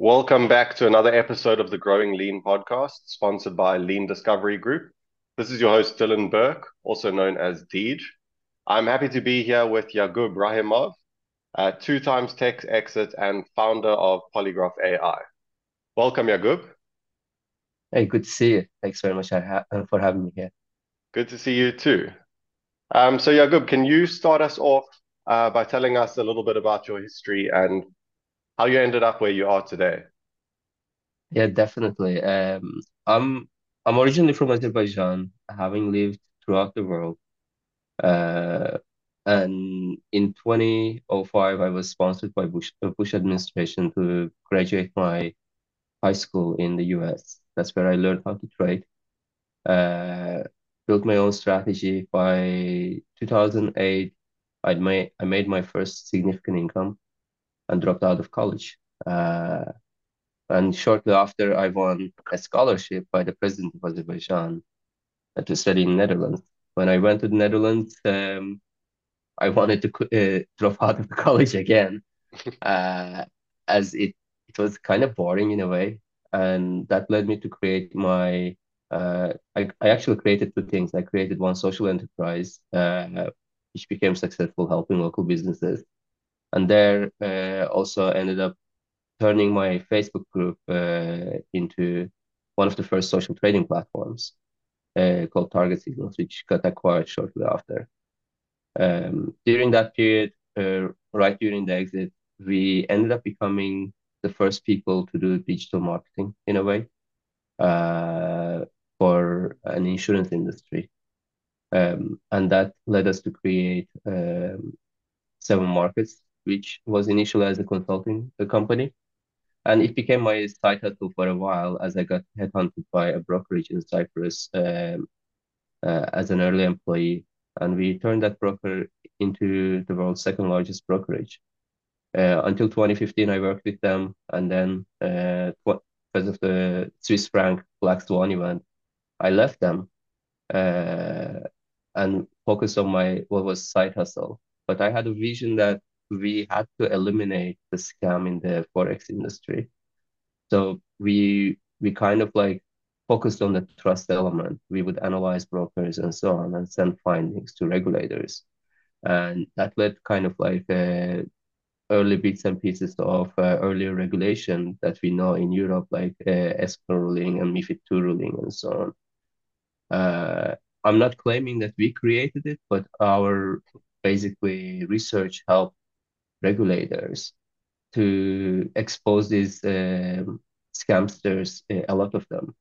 Welcome back to another episode of the Growing Lean podcast, sponsored by Lean Discovery Group. This is your host, Dylan Burke, also known as Deej. I'm happy to be here with Yagub Rahimov, uh, two times tech exit and founder of Polygraf AI. Welcome, Yagub. Hey, good to see you. Thanks very much uh, for having me here. Good to see you too. Um, so, Yagub, can you start us off uh, by telling us a little bit about your history and how you ended up where you are today? Yeah, definitely. Um, I'm I'm originally from Azerbaijan, having lived throughout the world. Uh, and in 2005, I was sponsored by Bush, the Bush administration to graduate my high school in the US. That's where I learned how to trade. Uh, built my own strategy. By 2008, I'd made I made my first significant income and dropped out of college. Uh, and shortly after, I won a scholarship by the president of Azerbaijan to study in Netherlands. When I went to the Netherlands, um, I wanted to uh, drop out of college again, uh, as it it was kind of boring in a way, and that led me to create my. Uh, I I actually created two things. I created one social enterprise, uh, which became successful, helping local businesses, and there uh, also ended up turning my Facebook group uh, into one of the first social trading platforms uh, called Target Signals, which got acquired shortly after. Um, during that period, right during the exit, we ended up becoming the first people to do digital marketing in a way uh, for an insurance industry. Um, and that led us to create um, seven markets which was initially as a consulting company. And it became my side hustle for a while as I got headhunted by a brokerage in Cyprus um, uh, as an early employee. And we turned that broker into the world's second largest brokerage. Uh, until 2015, I worked with them. And then uh, because of the Swiss franc Black Swan event, I left them uh, and focused on my what was side hustle. But I had a vision that we had to eliminate the scam in the forex industry. So we we kind of like focused on the trust element. We would analyze brokers and so on and send findings to regulators. And that led kind of like uh, early bits and pieces of uh, earlier regulation that we know in Europe, like uh, ESMA ruling and MIFID II ruling and so on. Uh, I'm not claiming that we created it, but our basically research helped regulators to expose these um, scamsters, uh, a lot of them,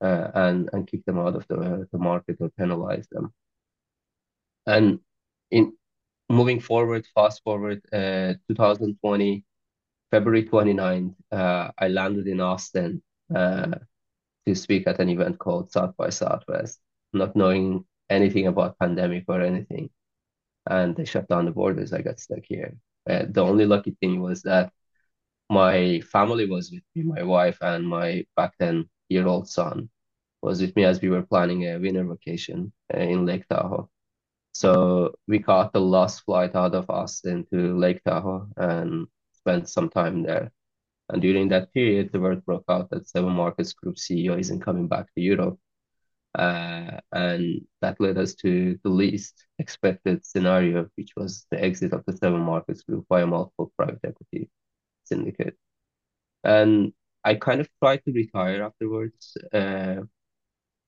uh, and and kick them out of the the market or penalize them. And in moving forward, fast forward, uh, 2020, February 29th, uh, I landed in Austin to speak at an event called South by Southwest, not knowing anything about pandemic or anything. And they shut down the borders. I got stuck here. Uh, the only lucky thing was that my family was with me, my wife and my back then year old son was with me as we were planning a winter vacation uh, in Lake Tahoe. So we caught the last flight out of Austin to Lake Tahoe and spent some time there. And during that period, the word broke out that Seven Markets Group CEO isn't coming back to Europe. Uh, and that led us to the least expected scenario, which was the exit of the Seven Markets Group by a multiple private equity syndicate. And I kind of tried to retire afterwards. Uh,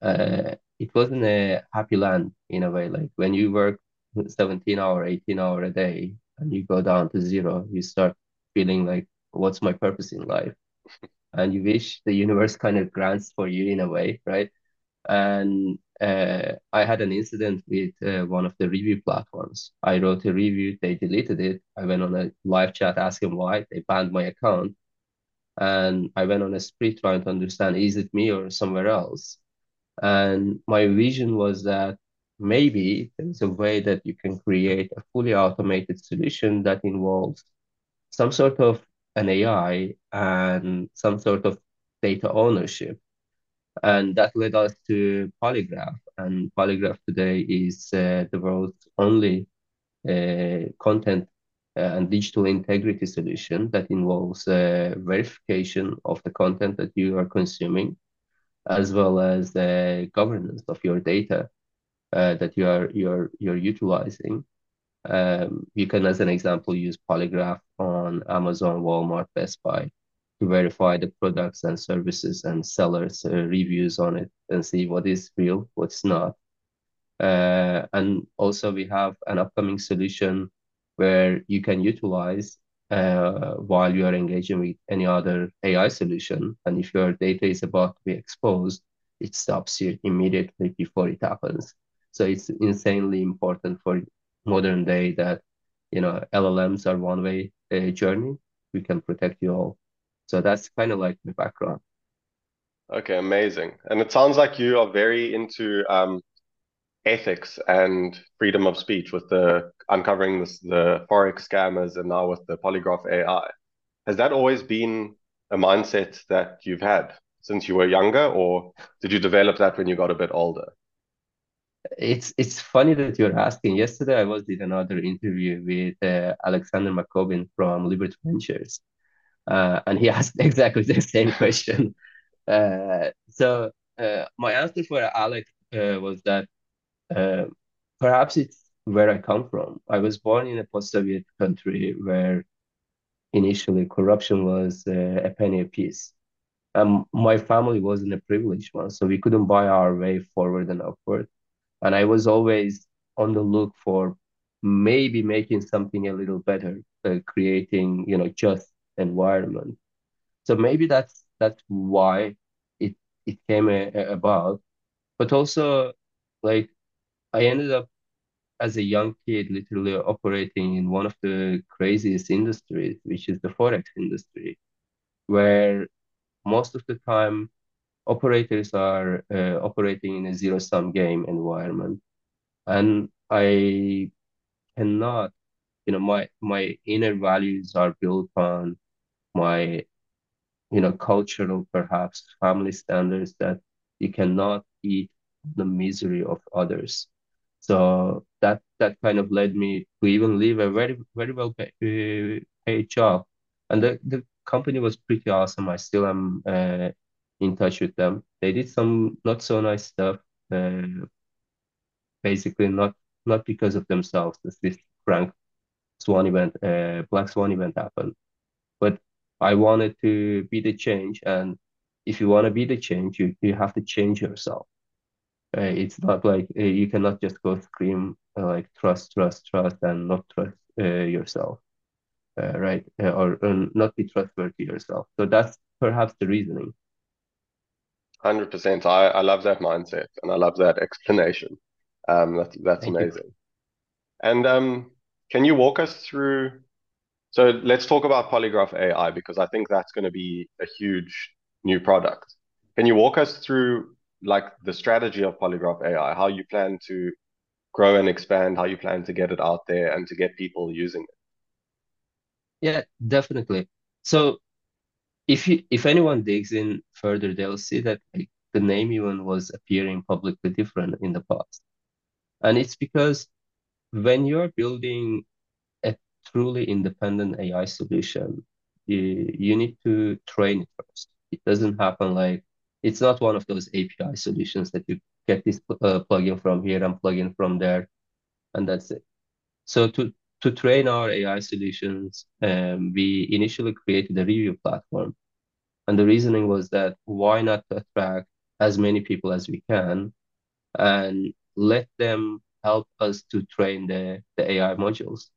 uh, it wasn't a happy land in a way. Like when you work 17 hour, 18 hour a day and you go down to zero, you start feeling like, what's my purpose in life? And you wish the universe kind of grants for you in a way, right? And uh, I had an incident with uh, one of the review platforms. I wrote a review, they deleted it. I went on a live chat asking why, they banned my account. And I went on a spree trying to understand is it me or somewhere else? And my vision was that maybe there's a way that you can create a fully automated solution that involves some sort of an AI and some sort of data ownership and that led us to Polygraf. And Polygraf today is uh, the world's only uh, content uh, and digital integrity solution that involves uh, verification of the content that you are consuming, as well as the governance of your data uh, that you are you're you're utilizing. Um, you can, as an example, use Polygraf on Amazon, Walmart, Best Buy to verify the products and services and sellers' uh, reviews on it and see what is real, what's not. Uh, and also, we have an upcoming solution where you can utilize uh, while you are engaging with any other AI solution. And if your data is about to be exposed, it stops you immediately before it happens. So it's insanely important for modern day that you know LLMs are one way uh, journey. We can protect you all. So that's kind of like my background. Okay, amazing. And it sounds like you are very into um, ethics and freedom of speech with the uncovering this, the forex scammers and now with the Polygraf AI. Has that always been a mindset that you've had since you were younger, or did you develop that when you got a bit older? It's it's funny that you're asking. Yesterday, I was in another interview with uh, Alexander McCobin from Liberty Ventures, uh, and he asked exactly the same question. Uh, so uh, my answer for Alex uh, was that uh, perhaps it's where I come from. I was born in a post-Soviet country where initially corruption was uh, a penny a piece. Um, my family wasn't a privileged one, so we couldn't buy our way forward and upward. And I was always on the look for maybe making something a little better, creating, you know, just environment. So maybe that's that's why it it came a, a about. But also, like I ended up as a young kid literally operating in one of the craziest industries, which is the forex industry, where most of the time operators are uh, operating in a zero sum game environment. And I cannot, you know, my my inner values are built on my, you know, cultural perhaps family standards that you cannot eat the misery of others. So that that kind of led me to even leave a very very well uh, paid job, and the the company was pretty awesome. I still am uh, in touch with them. They did some not so nice stuff, uh, basically not not because of themselves. This this Frank Swan event, uh, Black Swan event happened, but I wanted to be the change, and if you want to be the change, you you have to change yourself. Uh, it's not like uh, you cannot just go scream uh, like trust, trust, trust, and not trust yourself, right? or not be trustworthy yourself. So that's perhaps the reasoning. 100%. I, I love that mindset and I love that explanation. Um, that's that's Thank amazing. You. And um, can you walk us through? So let's talk about Polygraf AI because I think that's going to be a huge new product. Can you walk us through like the strategy of Polygraf AI, how you plan to grow and expand, how you plan to get it out there and to get people using it. Yeah, definitely. So if you if anyone digs in further, they'll see that like, the name even was appearing publicly different in the past. And it's because when you're building truly independent AI solution, you, you need to train it first. It doesn't happen like it's not one of those API solutions that you get this uh, plugin from here and plugin from there, and that's it. So to to train our AI solutions, um, we initially created a review platform, and the reasoning was that why not attract as many people as we can, and let them help us to train the, the AI modules.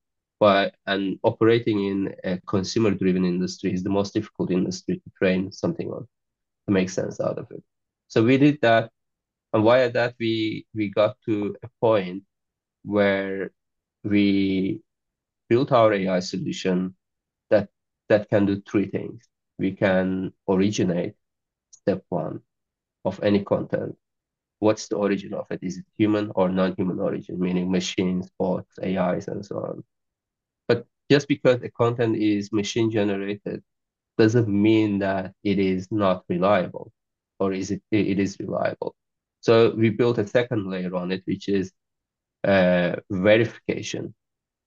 And operating in a consumer-driven industry is the most difficult industry to train something on to make sense out of it. So we did that, and via that we we got to a point where we built our AI solution that that can do three things. We can originate step one of any content. What's the origin of it? Is it human or non-human origin, meaning machines, bots, AIs, and so on. Just because the content is machine generated doesn't mean that it is not reliable or is it it is reliable. So we built a second layer on it, which is uh, verification.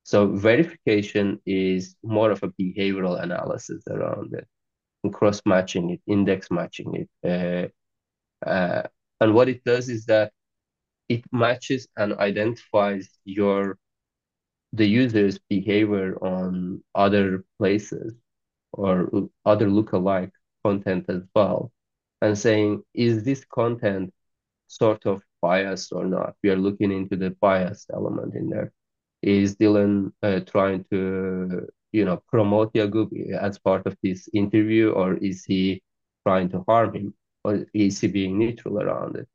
So verification is more of a behavioral analysis around it, and cross matching it, index matching it. Uh, uh, and what it does is that it matches and identifies your the user's behavior on other places or other lookalike content as well, and saying, is this content sort of biased or not? We are looking into the bias element in there. Is Dylan uh, trying to, you know, promote Yagub as part of this interview, or is he trying to harm him, or is he being neutral around it?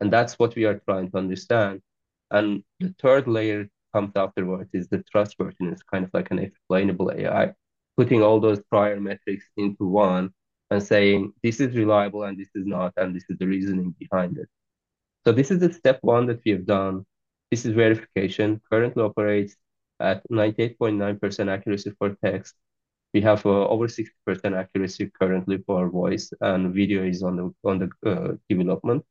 And that's what we are trying to understand. And the third layer comes afterwards is the trustworthiness, kind of like an explainable AI, putting all those prior metrics into one and saying this is reliable and this is not, and this is the reasoning behind it. So this is the step one that we have done. This is verification. Currently operates at 98.9% accuracy for text. We have uh, over 60% accuracy currently for voice, and video is on the on the uh, development.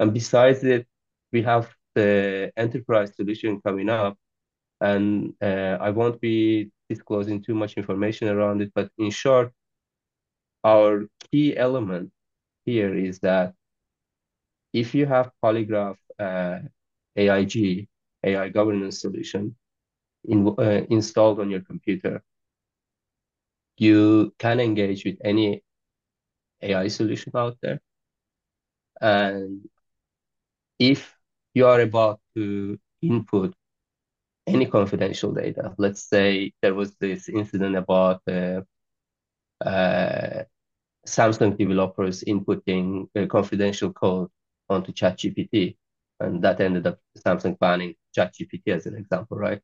And besides it, we have the enterprise solution coming up, and uh, I won't be disclosing too much information around it, but in short, our key element here is that if you have Polygraf uh, AIG, AI governance solution, in, uh, installed on your computer, you can engage with any AI solution out there. And if you are about to input any confidential data, let's say there was this incident about uh, uh, Samsung developers inputting uh, confidential code onto ChatGPT, and that ended up Samsung banning ChatGPT as an example, right?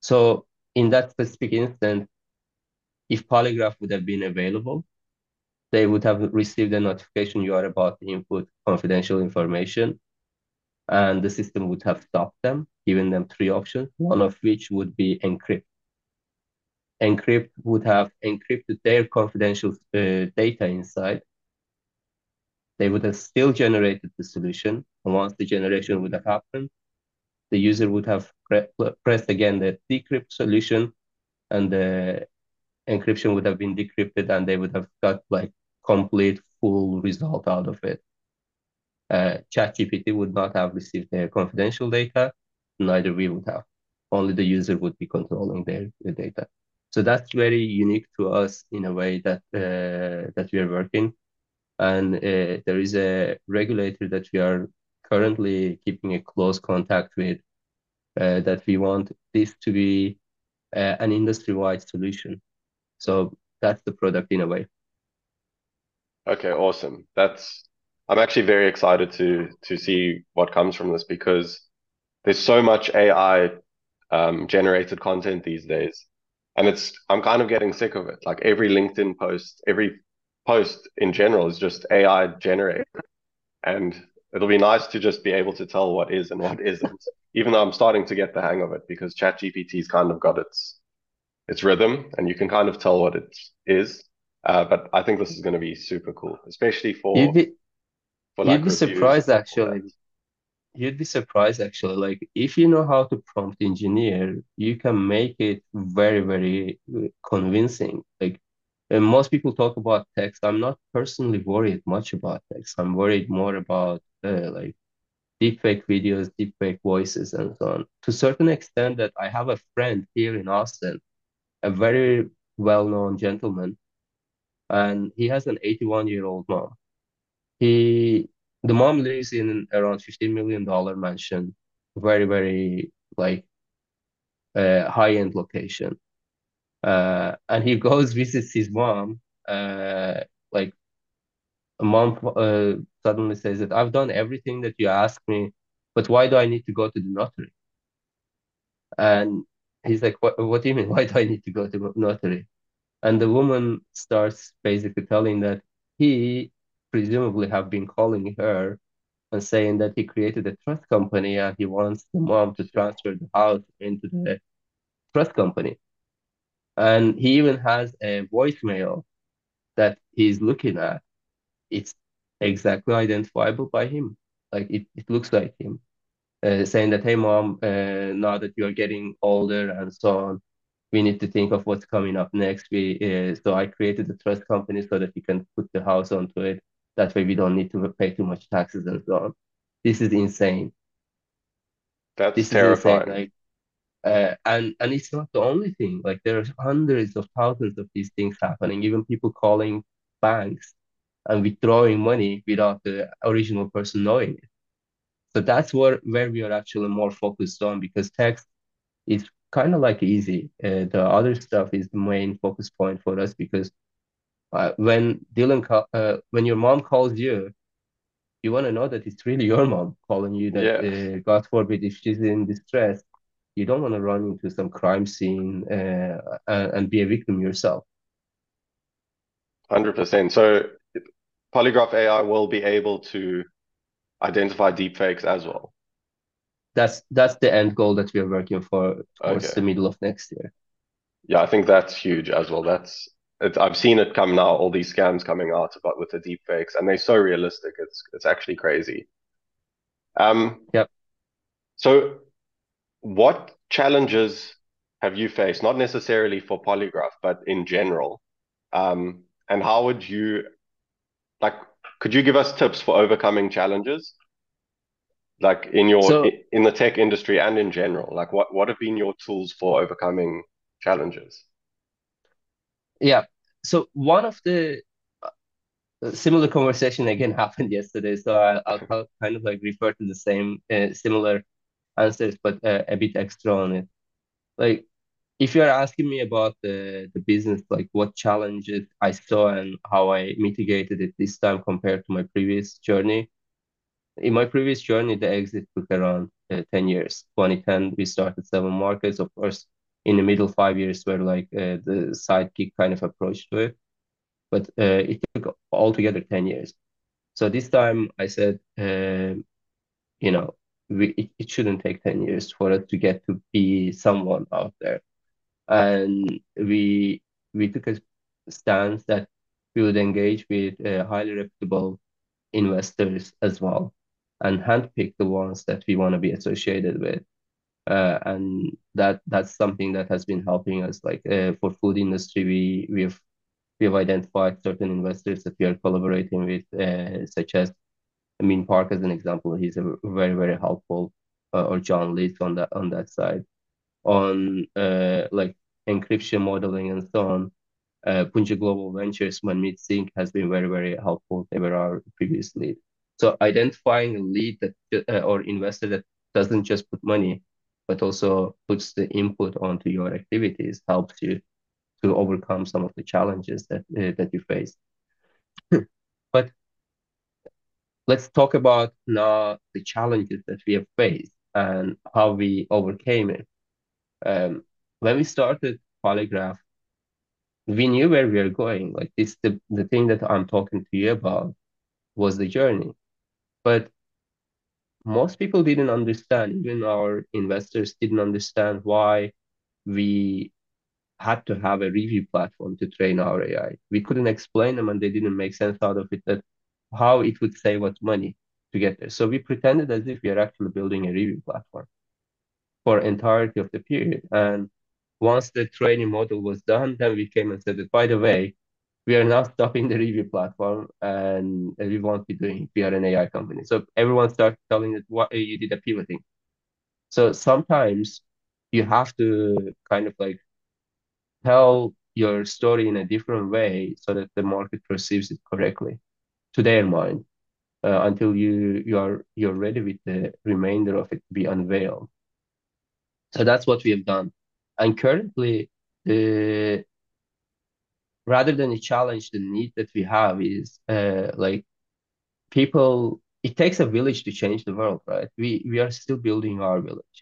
So in that specific instance, if Polygraf would have been available, they would have received a notification you are about to input confidential information, and the system would have stopped them, giving them three options, one of which would be encrypt. Encrypt would have encrypted their confidential uh, data inside. They would have still generated the solution. And once the generation would have happened, the user would have pre pressed again the decrypt solution and the encryption would have been decrypted and they would have got like complete full result out of it uh, ChatGPT would not have received their confidential data, neither we would have. Only the user would be controlling their, their data. So that's very unique to us in a way that uh, that we are working. And uh, there is a regulator that we are currently keeping a close contact with uh, that we want this to be uh, an industry-wide solution. So that's the product in a way. Okay, awesome. That's I'm actually very excited to to see what comes from this because there's so much AI um, generated content these days, and it's I'm kind of getting sick of it. Like every LinkedIn post, every post in general is just AI generated, and it'll be nice to just be able to tell what is and what isn't. Even though I'm starting to get the hang of it because ChatGPT's kind of got its its rhythm, and you can kind of tell what it is. Uh, but I think this is going to be super cool, especially for for like You'd be surprised actually. You'd be surprised actually. Like if you know how to prompt engineer, you can make it very, very uh, convincing. Like and most people talk about text. I'm not personally worried much about text. I'm worried more about uh, like deepfake videos, deepfake voices, and so on. To a certain extent, that I have a friend here in Austin, a very well-known gentleman, and he has an 81-year-old mom he the mom lives in around 15 million dollar mansion. Very very like uh, high end location. Uh, and he goes visits his mom uh, like a mom uh, suddenly says that I've done everything that you asked me but why do I need to go to the notary? And he's like what, what do you mean why do I need to go to the notary? And the woman starts basically telling that he presumably have been calling her and saying that he created a trust company and he wants the mom to transfer the house into the trust company. And he even has a voicemail that he's looking at. It's exactly identifiable by him. Like it, it looks like him. uh, saying that, hey, mom, uh, now that you're getting older and so on, we need to think of what's coming up next. We uh, so I created a trust company so that you can put the house onto it. That way we don't need to pay too much taxes and so on. This is insane. That's This terrifying. Like, uh, and and it's not the only thing. Like there are hundreds of thousands of these things happening. Even people calling banks and withdrawing money without the original person knowing it. So that's where where we are actually more focused on because text is kind of like easy. Uh, the other stuff is the main focus point for us because uh, when Dylan uh, when your mom calls you, you want to know that it's really your mom calling you. That Yes, uh, God forbid if she's in distress, you don't want to run into some crime scene uh, and, and be a victim yourself. 100%. So Polygraf AI will be able to identify deepfakes as well. That's that's the end goal that we are working for towards the middle of next year. Yeah, I think that's huge as well. That's it, I've seen it come now, all these scams coming out about with the deepfakes, and they're so realistic. It's it's actually crazy. Um, Yep. so what challenges have you faced, not necessarily for Polygraf, but in general? Um, and how would you like, could you give us tips for overcoming challenges, like in your So in the tech industry and in general? Like what what have been your tools for overcoming challenges? Yeah. So one of the uh, similar conversation again happened yesterday. So I'll kind kind of like refer to the same uh, similar answers, but uh, a bit extra on it. Like if you're asking me about the the business, like what challenges I saw and how I mitigated it this time compared to my previous journey. In my previous journey, the exit took around uh, 10 years. 2010, we started seven markets. Of course, in the middle five years were like uh, the sidekick kind of approach to it, but uh, it took altogether 10 years. So this time I said, um, you know, we, it, it shouldn't take 10 years for us to get to be someone out there. And we we took a stance that we would engage with uh, highly reputable investors as well and handpick the ones that we want to be associated with. Uh, and that that's something that has been helping us. Like uh, for food industry, we we have we have identified certain investors that we are collaborating with, uh, such as I mean Park as an example. He's a very very helpful, uh, or John Leeds on that on that side on uh, like encryption modeling and so on. Uh, Punja Global Ventures, Manmeet Singh has been very, very helpful. They were our previous lead. So identifying a lead that uh, or investor that doesn't just put money, but also puts the input onto your activities helps you to overcome some of the challenges that uh, that you face. But let's talk about now the challenges that we have faced and how we overcame it. Um, when we started Polygraf, we knew where we were going. Like this, the, the thing that I'm talking to you about was the journey. But most people didn't understand, even our investors didn't understand why we had to have a review platform to train our AI. We couldn't explain them and they didn't make sense out of it that how it would save us money to get there. So we pretended as if we are actually building a review platform for entirety of the period. And once the training model was done, then we came and said that, by the way, we are now stopping the review platform and we won't be doing it. We are an AI company. So everyone started telling it what you did a pivoting. So sometimes you have to kind of like tell your story in a different way so that the market perceives it correctly to their mind uh, until you you are you're ready with the remainder of it to be unveiled. So that's what we have done. And currently, the rather than a challenge, the need that we have is uh, like people. It takes a village to change the world, right? We we are still building our village.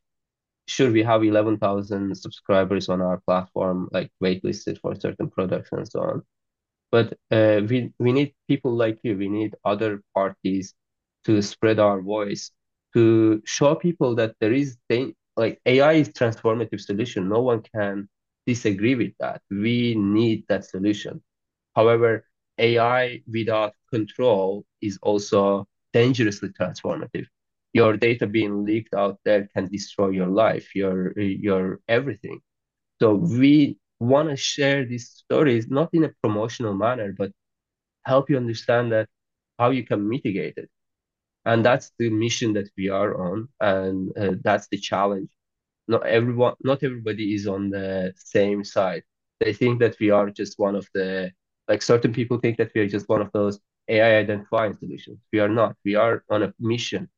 Sure, we have 11,000 subscribers on our platform, like waitlisted for certain products and so on. But uh, we we need people like you. We need other parties to spread our voice, to show people that there is like AI is transformative solution. No one can disagree with that. We need that solution. However, AI without control is also dangerously transformative. your data being leaked out there can destroy your life, your your everything. So we want to share these stories not in a promotional manner, but help you understand that how you can mitigate it. And that's the mission that we are on, and uh, that's the challenge. Not everyone, not everybody is on the same side. They think that we are just one of the like certain people think that we are just one of those AI identifying solutions. We are not. We are on a mission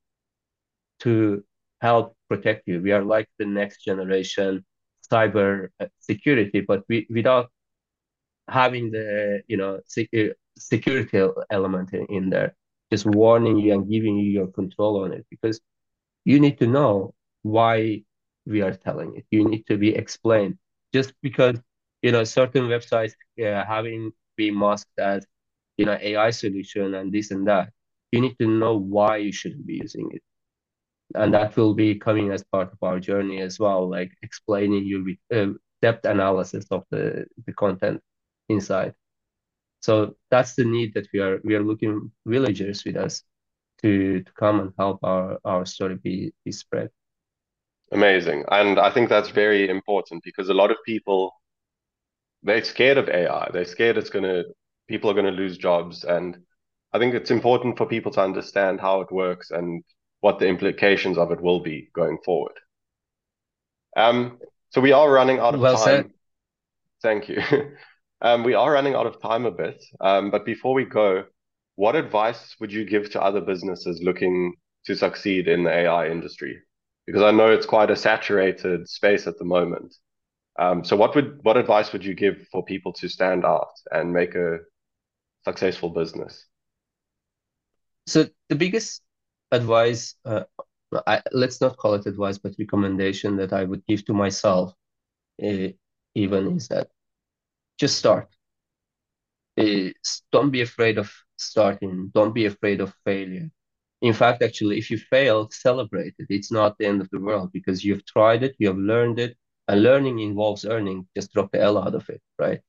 to help protect you. We are like the next generation cyber uh, security, but we, without having the you know uh, security element in, in there, just warning you and giving you your control on it because you need to know why we are telling it. You need to be explained. Just because you know certain websites having been masked as you know AI solution and this and that, you need to know why you shouldn't be using it and that will be coming as part of our journey as well like explaining you with uh, depth analysis of the the content inside so that's the need that we are we are looking villagers with us to to come and help our our story be be spread amazing and i think that's very important because a lot of people they're scared of ai they're scared it's going to people are going to lose jobs and i think it's important for people to understand how it works and what the implications of it will be going forward. Um, so we are running out of well time. Said. Thank you. um, we are running out of time a bit. Um, but before we go, what advice would you give to other businesses looking to succeed in the AI industry? Because I know it's quite a saturated space at the moment. Um, so what would what advice would you give for people to stand out and make a successful business? So the biggest advice, uh, I, let's not call it advice, but recommendation that I would give to myself, uh, even is that just start. Uh, don't be afraid of starting. Don't be afraid of failure. In fact, actually, if you fail, celebrate it. It's not the end of the world because you've tried it, you have learned it, and learning involves earning. Just drop the L out of it, right?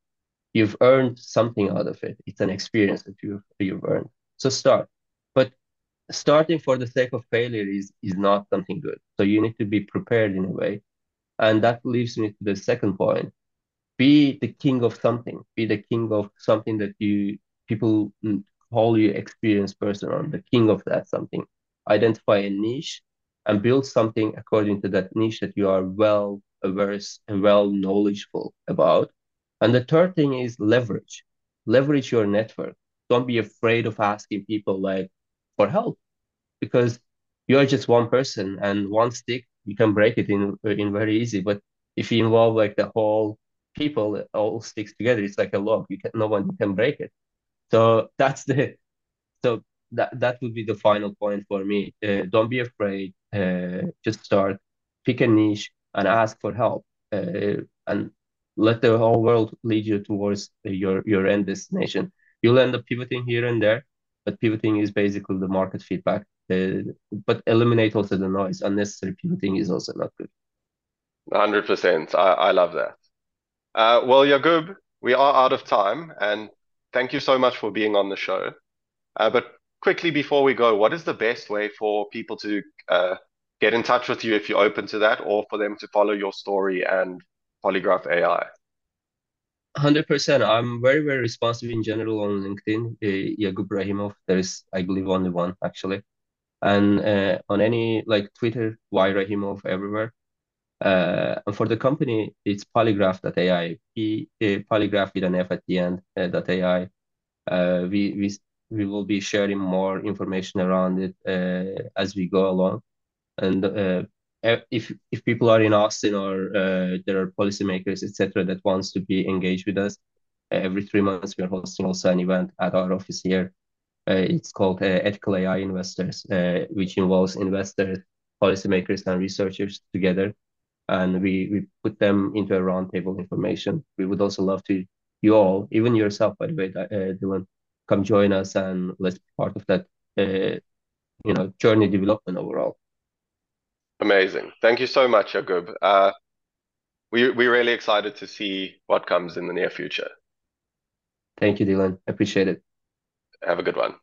You've earned something out of it. It's an experience that you've you've earned. So start. But starting for the sake of failure is is not something good. So you need to be prepared in a way. And that leads me to the second point. Be the king of something. Be the king of something that you people mm, you experienced person or the king of that something. Identify a niche and build something according to that niche that you are well averse and well knowledgeable about. And the third thing is leverage. Leverage your network. Don't be afraid of asking people like, for help because you're just one person and one stick you can break it in in very easy but if you involve like the whole people all sticks together it's like a log you can no one can break it so that's the so that that would be the final point for me uh, don't be afraid uh, just start pick a niche and ask for help uh, and let the whole world lead you towards your your end destination you'll end up pivoting here and there but pivoting is basically the market feedback. Uh, but eliminate also the noise. Unnecessary pivoting is also not good. 100%. I, I love that. Uh, well, Yagub, we are out of time, and thank you so much for being on the show. Uh, but quickly before we go, what is the best way for people to uh, get in touch with you if you're open to that, or for them to follow your story and Polygraf AI? Hundred percent. I'm very, very responsive in general on LinkedIn. Uh, Yagub Rahimov. There is, I believe, only one actually, and uh, on any like Twitter, Y Rahimov everywhere. Uh, and for the company, it's polygraf.ai. P, uh, polygraph with an F at the end. Uh, .ai. Uh, we we we will be sharing more information around it uh, as we go along, and uh, if if people are in Austin or uh, there are policymakers, etc., that wants to be engaged with us, uh, every three months we are hosting also an event at our office here. It's called Ethical AI Investors, which involves investors, policymakers, and researchers together, and we we put them into a roundtable information. We would also love to you all, even yourself, by the way, uh, Dylan, come join us and let's be part of that, you know, journey development overall. Amazing. Thank you so much, Yagub. Uh, we, we're really excited to see what comes in the near future. Thank you, Dylan. Appreciate it. Have a good one.